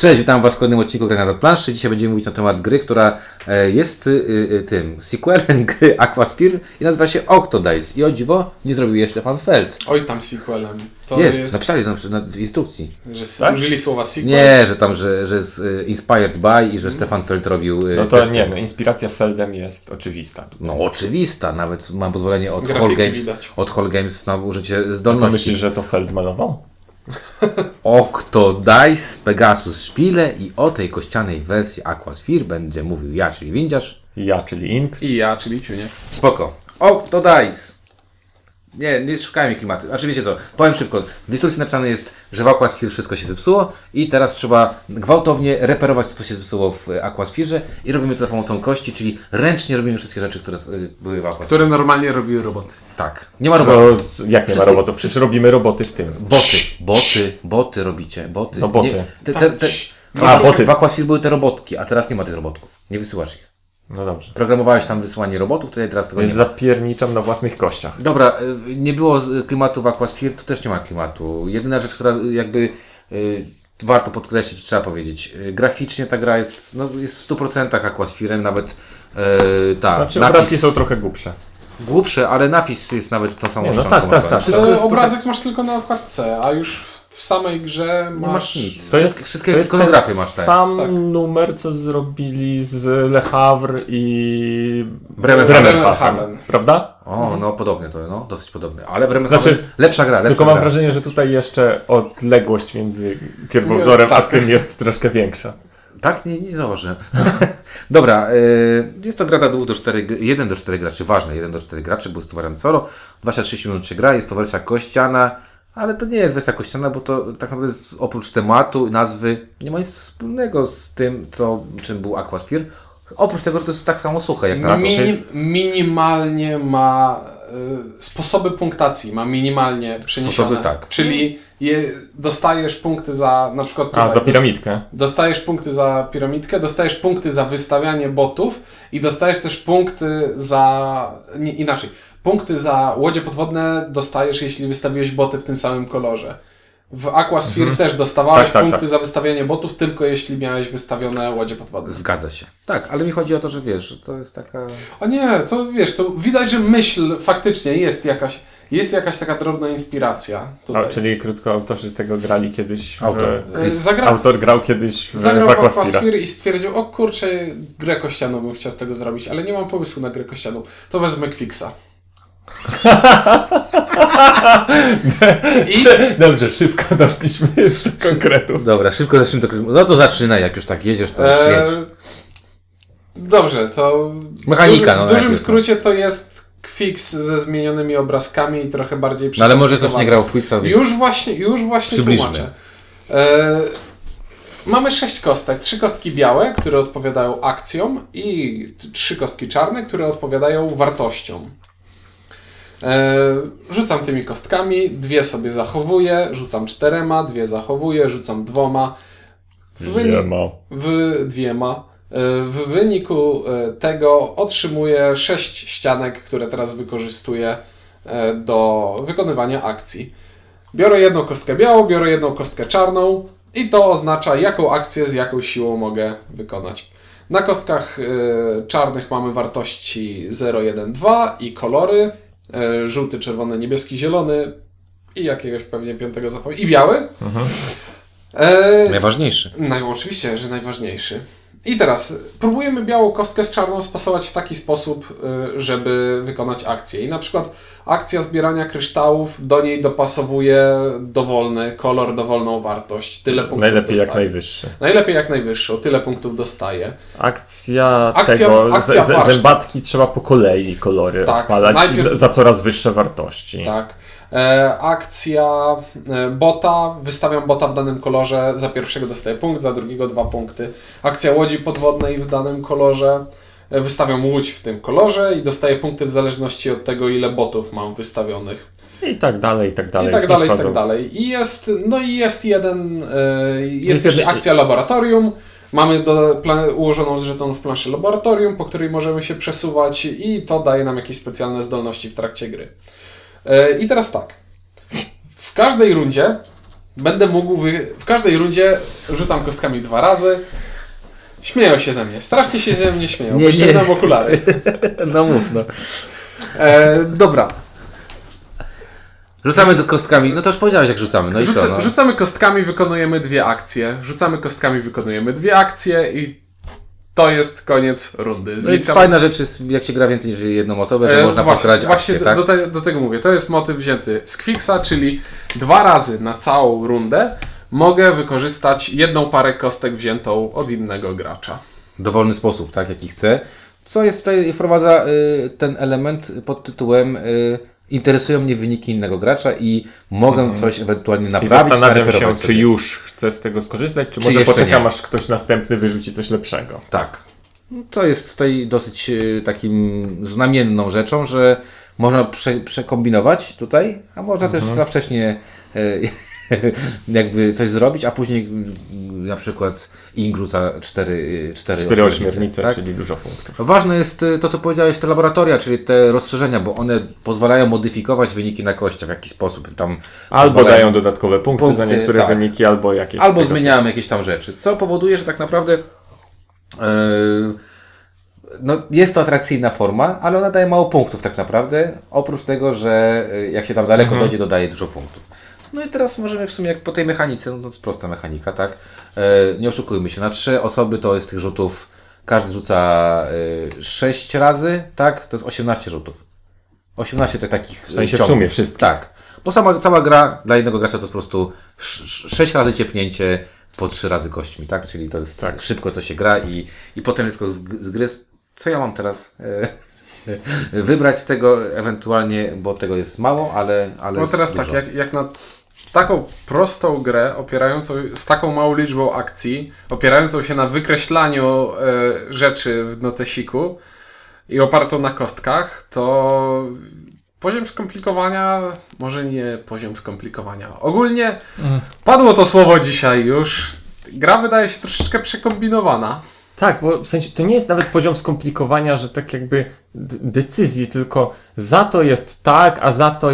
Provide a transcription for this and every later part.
Cześć, witam Was w kolejnym odcinku Gry na planszy. Dzisiaj będziemy mówić na temat gry, która e, jest y, y, tym sequelem gry Aquasphere i nazywa się Octodice. I o dziwo nie zrobił je Stefan Feld. Oj, tam sequelem. To Jest, napisali tam na, w instrukcji. że Tak? użyli słowa sequel. Nie, że tam, że, że jest y, inspired by i że Stefan Feld robił y, No to testy. nie, no inspiracja Feldem jest oczywista. No oczywista, nawet mam pozwolenie od Grafiki Hall Games, widać. od Hall Games na użycie To zdolności. myślisz, że to Feld malował? Octodice, Pegasus Szpile i o tej kościanej wersji Aquasphere będzie mówił ja, czyli Windziarz. Ja, czyli Ink. I ja, czyli Ciunie. Spoko. Octodice. Nie, nie szukajmy klimatu. Znaczy wiecie co, powiem szybko. W instrukcji napisane jest, że w Aquasphere wszystko się zepsuło i teraz trzeba gwałtownie reperować to, co się zepsuło w Aquasphere i robimy to za pomocą kości, czyli ręcznie robimy wszystkie rzeczy, które y, były w Aquasphere. Które normalnie robiły roboty. Tak. Nie ma robotów. No, z, jak nie ma robotów? Przecież robimy roboty w tym. Boty, boty, boty robicie, boty. No, boty. Nie, te, te, te, w, A, Aquasphere- boty. w Aquasphere były te robotki, a teraz nie ma tych robotków. Nie wysyłasz ich. No dobrze. Programowałeś tam wysyłanie robotów, tutaj teraz tego nie Więc ma. zapierniczam na własnych kościach. Dobra, y, nie było z- klimatu w Aquasphere, tu też nie ma klimatu. Jedyna rzecz, która y, jakby y, warto podkreślić, trzeba powiedzieć, graficznie ta gra jest, no, jest w 100% Aquaspherem, nawet y, ta, Znaczy napis obrazki są trochę głupsze. głupsze, ale napis jest nawet tą samą Nie, no tak, tak, tak. Wszystko E, jest obrazek masz tylko na okładce, a już w- samej grze masz... nie masz nic. To jest, wszystkie to jest ikonografie masz sam Tak. numer, co zrobili z Le Havre i Bremerhaven. Bremerhaven, prawda? O, no podobnie to, no, dosyć podobnie. Ale w Bremerhaven Znaczy, lepsza gra, lepsza Tylko mam gra. wrażenie, że tutaj jeszcze odległość między pierwowzorem Nie, a tak. tym jest troszkę większa. Tak? Nie, nie zauważyłem. Dobra, y, jest to gra dla 2 do 4, 1 do 4 graczy, ważne, 1 do 4 graczy, bo jest to wariant solo, 23 minut się gra, jest to wersja kościana, ale to nie jest wersja kościana, bo to tak naprawdę jest, oprócz tematu i nazwy nie ma nic wspólnego z tym, co, czym był Aquasphere. Oprócz tego, że to jest tak samo suche jak na to. Mini, minimalnie ma e, sposoby punktacji, ma minimalnie przeniesione. Sposoby, tak. Czyli je, dostajesz punkty za na przykład A, tutaj, za piramidkę. Dostajesz punkty za piramidkę, dostajesz punkty za wystawianie botów i dostajesz też punkty za. Nie, inaczej. Punkty za łodzie podwodne dostajesz, jeśli wystawiłeś boty w tym samym kolorze. W Aquasphere też dostawałeś Tak, tak, punkty tak. za wystawianie botów, tylko jeśli miałeś wystawione łodzie podwodne. Zgadza się. Tak, ale mi chodzi o to, że wiesz, że to jest taka... O nie, to wiesz, to widać, że myśl faktycznie jest jakaś, jest jakaś taka drobna inspiracja tutaj. A, czyli krótko autorzy tego grali kiedyś w... Autor. E, Zagra... Autor grał kiedyś w, Zagrał w w Aquasphere. Aquasphere i stwierdził, o kurczę, grę kościaną bym chciał tego zrobić, ale nie mam pomysłu na grę kościaną. To wezmę Quixa. I Dobrze, szybko doszliśmy do konkretu. Dobra, szybko zacznijmy to... No to zaczynaj, jak już tak jedziesz, to już e, jedź. dobrze, to Mechanika, w, no, w dużym no. skrócie to jest Quix ze zmienionymi obrazkami i trochę bardziej No ale może ktoś nie grał w Quicksa, więc... Już właśnie, już właśnie Przybliżmy. tłumaczę. E, mamy sześć kostek. Trzy kostki białe, które odpowiadają akcjom i trzy kostki czarne, które odpowiadają wartościom. E, rzucam tymi kostkami, dwie sobie zachowuję, rzucam czterema, dwie zachowuję, rzucam dwoma. W, wyni- Nie ma. w dwiema. E, W wyniku e, tego otrzymuję sześć ścianek, które teraz wykorzystuję do wykonywania akcji. Biorę jedną kostkę białą, biorę jedną kostkę czarną i to oznacza, jaką akcję z jaką siłą mogę wykonać. Na kostkach czarnych mamy wartości 0, 1, 2 i kolory. E, Żółty, czerwony, niebieski, zielony i jakiegoś pewnie piątego zapomniałem. I biały. E, Najważniejszy. Naj, oczywiście, że najważniejszy. I teraz próbujemy białą kostkę z czarną spasować w taki sposób, y, żeby wykonać akcję. I na przykład akcja zbierania kryształów, do niej dopasowuje dowolny kolor, dowolną wartość. Tyle punktów Najlepiej jak dostaje. najwyższy. Najlepiej jak najwyższą, tyle punktów dostaje. Akcja, Akcja- tego, akcja zębatki trzeba po kolei kolory Tak, odpalać najpierw- za coraz wyższe wartości. Tak. E, akcja e, bota, wystawiam bota w danym kolorze, za pierwszego dostaję punkt, za drugiego dwa punkty. Akcja łodzi podwodnej w danym kolorze, e, wystawiam łódź w tym kolorze i dostaję punkty w zależności od tego, ile botów mam wystawionych. I tak dalej, i tak dalej. I tak dalej, i tak dalej. I jest, no i jest jeden, jest, Jest jeszcze akcja laboratorium. Mamy do, ułożoną z żetonów planszę laboratorium, po której możemy się przesuwać i to daje nam jakieś specjalne zdolności w trakcie gry. E, I teraz tak. W każdej rundzie będę mógł. Wy... W każdej rundzie rzucam kostkami dwa razy. Śmieją się ze mnie. Strasznie się ze mnie śmieją. Nie, Nie, nie. Okulary. No mów, no. E, dobra. Rzucamy do kostkami. No to już powiedziałeś, jak rzucamy. No i co? No? Rzucamy kostkami, wykonujemy dwie akcje. Rzucamy kostkami, wykonujemy dwie akcje i to jest koniec rundy. No Zliczam- fajna rzecz jest, jak się gra więcej niż jedną osobę, że E, można właśnie, Właśnie akcję, do, tak? do, te, do tego mówię. To jest motyw wzięty z Quicksa, czyli dwa razy na całą rundę mogę wykorzystać jedną parę kostek wziętą od innego gracza. dowolny sposób, tak, jaki chce. Co jest tutaj, wprowadza y, ten element pod tytułem y, interesują mnie wyniki innego gracza i mogę coś ewentualnie I naprawić, zastanawiam się, czy już chcę z tego skorzystać, czy, Czy może poczekam, nie. aż ktoś następny wyrzuci coś lepszego. Tak. To jest tutaj dosyć y, takim znamienną rzeczą, że można prze, przekombinować tutaj, a można też za wcześnie y, jakby coś zrobić, a później y, na przykład Ing rzuca cztery, y, cztery, Cztery ośmiornice, ośmiornice, tak? czyli dużo punktów. Ważne jest y, to, co powiedziałeś, te laboratoria, czyli te rozszerzenia, bo one pozwalają modyfikować wyniki na kościach w jakiś sposób. Tam Albo dają dodatkowe punkty, za Punkty, niektóre tak. wyniki, albo jakieś. Albo tego zmieniamy jakieś tam rzeczy, co powoduje, że tak naprawdę yy, no, jest to atrakcyjna forma, ale ona daje mało punktów tak naprawdę, oprócz tego, że yy, jak się tam daleko dojdzie, dodaje dużo punktów. No i teraz możemy w sumie jak po tej mechanice, no to jest prosta mechanika, tak? Yy, nie oszukujmy się, na trzy osoby to jest tych rzutów, każdy rzuca yy, 6 razy, tak? To jest 18 rzutów. 18 tych takich W sensie w ciągów. sumie wszystkich. Tak. Bo sama, cała gra dla jednego gracza to jest po prostu 6 razy ciepnięcie po 3 razy kośćmi, tak? Czyli to jest Tak. szybko to się gra i, i potem jest tylko zg- zgryz. Co ja mam teraz e, wybrać z tego ewentualnie, bo tego jest mało, ale, ale No jest teraz dużo. tak, jak, jak na taką prostą grę, opierającą z taką małą liczbą akcji, opierającą się na wykreślaniu e, rzeczy w notesiku i opartą na kostkach, to poziom skomplikowania, może nie poziom skomplikowania. Ogólnie padło to słowo dzisiaj już. Gra wydaje się troszeczkę przekombinowana. Tak, bo w sensie to nie jest nawet poziom skomplikowania, że tak jakby decyzji, tylko za to jest tak, a za to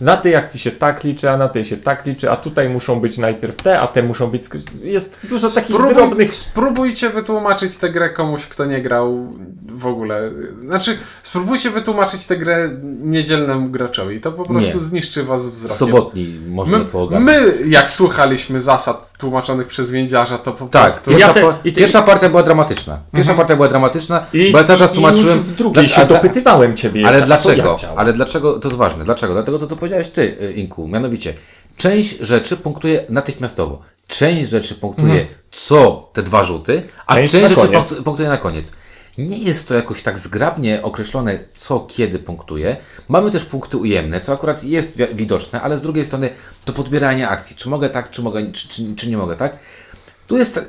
na tej akcji się tak liczy, a na tej się tak liczy, a tutaj muszą być najpierw te, a te muszą być. Jest dużo takich Spróbuj, drobnych. Spróbujcie wytłumaczyć tę grę komuś, kto nie grał w ogóle. Znaczy, spróbujcie wytłumaczyć tę grę niedzielnemu graczowi. To po prostu Nie. zniszczy was wzrokiem. Sobotni może My, ogarnąć. my, jak słuchaliśmy zasad tłumaczonych przez więdziarza, to po Tak, prostu... pierwsza, Ja te- i te- pierwsza partia była dramatyczna. Pierwsza partia była dramatyczna, I, bo ja cały czas i tłumaczyłem. Już w drugiej Dla- się a- dopytywałem ciebie. Ale jeszcze, a to dlaczego? Ja. Ale dlaczego? To jest ważne. Dlaczego? Dlatego to, co powiedziałeś ty, y, Inku. Mianowicie, część rzeczy punktuje natychmiastowo. Część rzeczy punktuje co te dwa rzuty, a Część część, rzeczy koniec. punkt- punktuje na koniec. Nie jest to jakoś tak zgrabnie określone, co kiedy punktuje. Mamy też punkty ujemne, co akurat jest wi- widoczne, ale z drugiej strony to podbieranie akcji. Czy mogę tak, czy, mogę, czy, czy, czy nie mogę tak? Tu jest-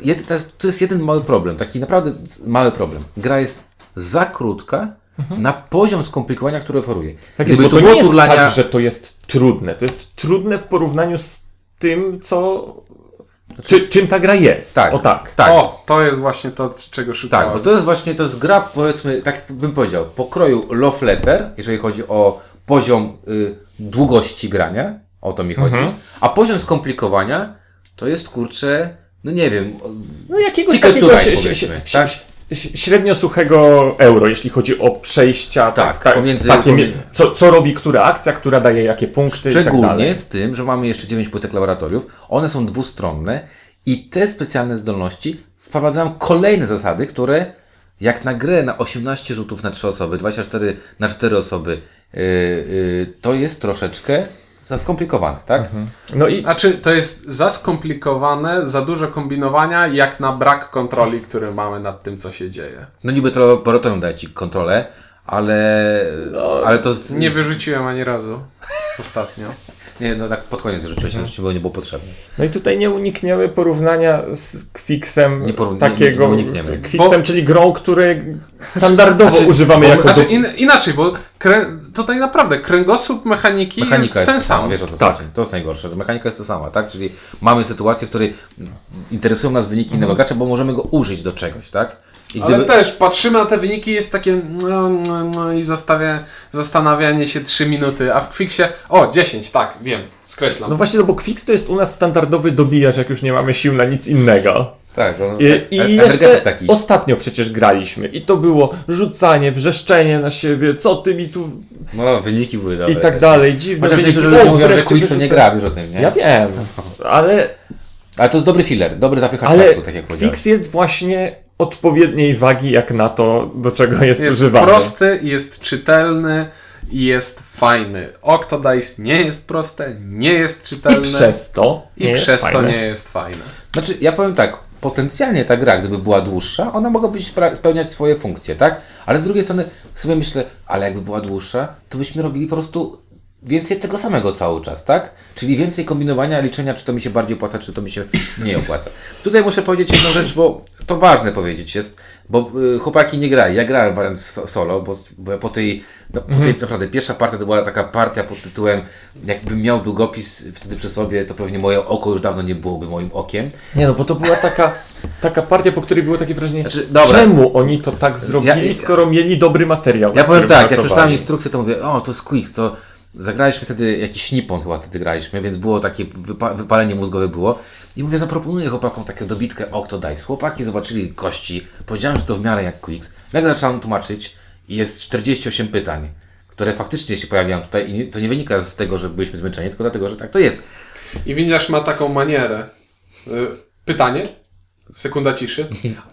tu jest jeden mały problem, taki naprawdę mały problem. Gra jest za krótka na poziom skomplikowania, który oferuje. Tak jest, Gdyby bo tu to było nie jest turlania, tak, że to jest trudne. To jest trudne w porównaniu z tym, co. Czy, czym ta gra jest. tak, O tak. tak, O, to jest właśnie to, czego szukałem. tak, bo to jest właśnie, to jest gra, powiedzmy, tak bym powiedział, pokroju love letter, jeżeli chodzi o poziom y, długości grania, o to mi chodzi, Mhm. a poziom skomplikowania to jest, kurczę, no nie wiem, No jakiegoś takiego to ride, tak? Średnio suchego euro, jeśli chodzi o przejścia. Tak, tak, pomiędzy- takie, pomiędzy- co, co robi która akcja, która daje jakie punkty tak Szczególnie dalej. z tym, że mamy jeszcze 9 płytek laboratoriów. One są dwustronne i te specjalne zdolności wprowadzają kolejne zasady, które jak na grę na 18 rzutów na 3 osoby, 24 na 4 osoby, yy, yy, to jest troszeczkę za skomplikowane, tak? No i Znaczy, to jest za skomplikowane, za dużo kombinowania, jak na brak kontroli, który mamy nad tym, co się dzieje. No niby to laboratorium daje Ci kontrolę, ale, ale to z, Nie wyrzuciłem ani razu ostatnio. Nie, no tak pod koniec wyrzuciłeś, mhm. bo nie było potrzebne. No i tutaj nie unikniemy porównania z Quicksem Nie porów- nie- takiego. nie unikniemy. Quicksem, czyli grą, który, standardowo Znaczy, używamy bo- jako Znaczy in, inaczej, bo krę, tutaj naprawdę kręgosłup mechaniki Mechanika jest ten ta sama, sam. wiesz o co Tak. chodzi. To jest najgorsze, że mechanika jest to sama, tak? Czyli mamy sytuację, w której interesują nas wyniki Mhm. innego gracza, bo możemy go użyć do czegoś, tak? I Ale też patrzymy na te wyniki jest takie no, no, no i zastawia, zastanawianie się 3 minuty, a w Quicksie o 10, tak, wiem, skreślam. No właśnie, no bo Quicks to jest u nas standardowy dobijacz, jak już nie mamy sił na nic innego. Tak, on, I, i e- jeszcze taki. ostatnio przecież graliśmy i to było rzucanie, wrzeszczenie na siebie, co ty mi tu No, wyniki były dobre. i tak też. dalej, dziwne Chociaż wyniki. niektórzy mówią, że to nie gra, wiesz o tym, nie? Ja wiem, ale, Ale to jest dobry filler, dobry zapychacz ale czasu, tak jak powiedziałeś. Quicks jest właśnie odpowiedniej wagi jak na to, do czego jest, jest używany. prosty, jest czytelny i jest fajny. Octodice nie jest proste, nie jest czytelne I przez to i nie jest przez to fajne. nie jest fajne. Znaczy, ja powiem tak, potencjalnie ta gra, gdyby była dłuższa, ona mogłaby spełniać swoje funkcje, tak? Ale z drugiej strony sobie myślę, ale jakby była dłuższa, to byśmy robili po prostu więcej tego samego cały czas, tak? Czyli więcej kombinowania, liczenia, czy to mi się bardziej opłaca, czy to mi się nie opłaca. Tutaj muszę powiedzieć jedną rzecz, bo to ważne powiedzieć jest, bo y, chłopaki nie grali. Ja grałem wariant so- solo, bo, po tej, no, po tej naprawdę pierwsza partia to była taka partia pod tytułem jakbym miał długopis wtedy przy sobie, to pewnie moje oko już dawno nie byłoby moim okiem. Nie no, bo to była taka, taka partia, po której było takie wrażenie, Znaczy, dobra. czemu oni to tak zrobili, Ja- skoro mieli dobry materiał. Ja powiem tak, jak pracowali. przeczytałem instrukcję, to mówię, o, to jest Quicks, to zagraliśmy wtedy jakiś Nippon chyba wtedy graliśmy, więc było takie wypa wypalenie mózgowe było. I mówię, zaproponuję chłopakom taką dobitkę Octodice. Chłopaki zobaczyli kości, powiedziałem, że to w miarę jak Quicks. Nagle zacząłem tłumaczyć i jest 48 pytań, które faktycznie się pojawiają tutaj i to nie wynika z tego, że byliśmy zmęczeni, tylko dlatego, że tak to jest. I winiarz ma taką manierę. Y, Pytanie? Sekunda ciszy.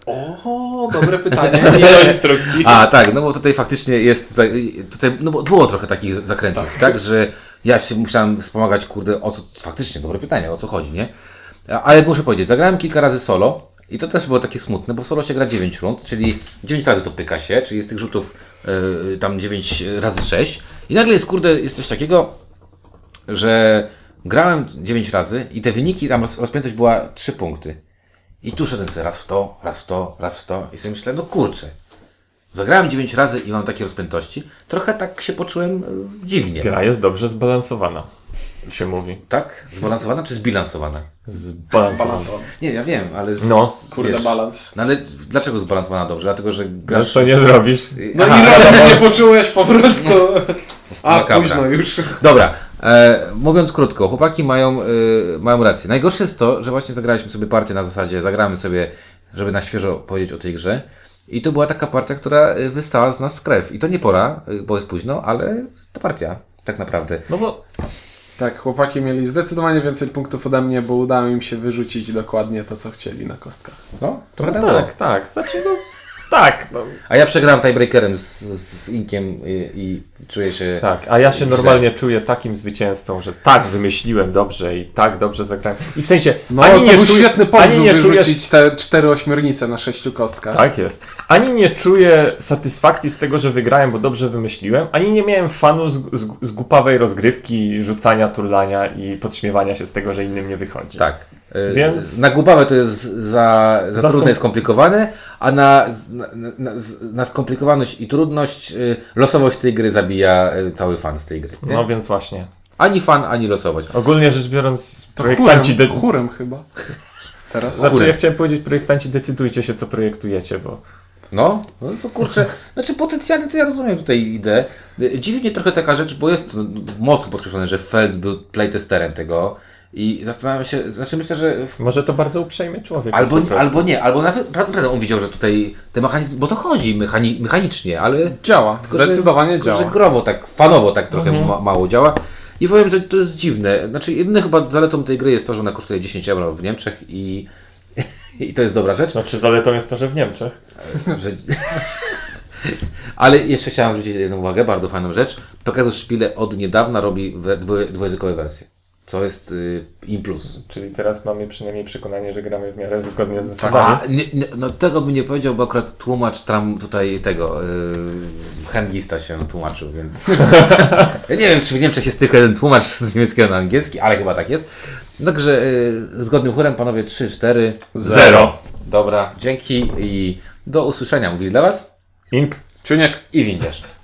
O, dobre pytanie. Nie do instrukcji. A, tak, no bo tutaj faktycznie jest, tutaj, tutaj no bo było trochę takich zakrętów, tak, że ja się musiałem wspomagać, kurde, o co, faktycznie, dobre pytanie, o co chodzi, nie? Ale muszę powiedzieć, zagrałem kilka razy solo i to też było takie smutne, bo solo się gra 9 rund, czyli 9 razy to pyka się, czyli z tych rzutów yy, tam 9 razy 6 i nagle jest, kurde, jest coś takiego, że grałem 9 razy i te wyniki, tam roz, rozpiętość była 3 punkty. I tu szedłem sobie raz w to, raz w to, raz w to i sobie myślę, no kurczę, Zagrałem 9 razy i mam takie rozpiętości. Trochę tak się poczułem e, dziwnie. Gra jest dobrze zbalansowana, się mówi. Tak? Zbalansowana czy zbilansowana? Zbalansowana. Nie, ja wiem, ale. Z, No, Kurde, wiesz, balans. No ale dlaczego zbalansowana dobrze? Dlatego, że No grasz. co nie zrobisz? No Aha, i rano nie poczułeś po prostu. A, makabra. późno już. Dobra, e, mówiąc krótko, chłopaki mają, e, mają rację. Najgorsze jest to, że właśnie zagraliśmy sobie partię na zasadzie, zagramy sobie, żeby na świeżo powiedzieć o tej grze. I to była taka partia, która e, wystała z nas krew. I to nie pora, bo jest późno, ale to partia, tak naprawdę. No bo Tak, chłopaki mieli zdecydowanie więcej punktów ode mnie, bo udało im się wyrzucić dokładnie to, co chcieli na kostkach. No, trochę no tak tak, tak. Znaczy, no, tak, no, A ja przegrałem tiebreakerem z, z Inkiem i, i czuję się. tak. A ja się źle. normalnie czuję takim zwycięzcą, że tak wymyśliłem dobrze i tak dobrze zagrałem. I w sensie, No, ani to nie był czuję, świetny ani pomysł, nie czuję wyrzucić te cztery ośmiornice na sześciu kostkach. Tak jest. Ani nie czuję satysfakcji z tego, że wygrałem, bo dobrze wymyśliłem, ani nie miałem fanu z, z, z głupawej rozgrywki, rzucania, turlania i podśmiewania się z tego, że innym nie wychodzi. Tak. E, Więc- Na głupawę to jest za, za, Za trudne i skomplikowane, a na, na, na, na skomplikowaność i trudność y, losowość tej gry zabija y, cały fan z tej gry. Nie? No więc właśnie. Ani fan, ani losowość. Ogólnie rzecz biorąc, To projektanci... chórem, De- chórem chyba. Teraz. znaczy, chórem. ja chciałem powiedzieć, projektanci decydujcie się, co projektujecie, bo... No, no to kurczę, znaczy potencjalnie to ja rozumiem tutaj ideę. Y, Dziwi mnie trochę taka rzecz, bo jest no, mocno podkreślone, że Feld był playtesterem tego i zastanawiam się, znaczy myślę, że w Może to bardzo uprzejmy człowiek. Albo, albo nie, albo nawet on widział, że tutaj te mechanizmy, bo to chodzi mechani, mechanicznie, ale Działa, tylko, że- zdecydowanie tylko, działa. że growo, tak fanowo tak trochę Mhm. ma, mało działa. I powiem, że to jest dziwne. Znaczy, jedyne chyba zaletą tej gry jest to, że ona kosztuje 10 euro w Niemczech i, i to jest dobra rzecz. Znaczy zaletą jest to, że w Niemczech. Że... Ale jeszcze chciałem zwrócić jedną uwagę, bardzo fajną rzecz. Pegasus Spiele od niedawna robi we- dwu- dwujęzykowe wersje, co jest y, im plus. Czyli teraz mamy przynajmniej przekonanie, że gramy w miarę zgodnie z zasadami. A, nie, nie, no tego bym nie powiedział, bo akurat tłumacz tam tutaj tego, yy, handlista się tłumaczył, więc ja nie wiem, czy w Niemczech jest tylko jeden tłumacz z niemieckiego na angielski, ale chyba tak jest. Także yy, zgodnym chórem panowie 3, 4, Zero. Dobra, dzięki i do usłyszenia. Mówi dla Was Ink. Czuniek. I windiarz.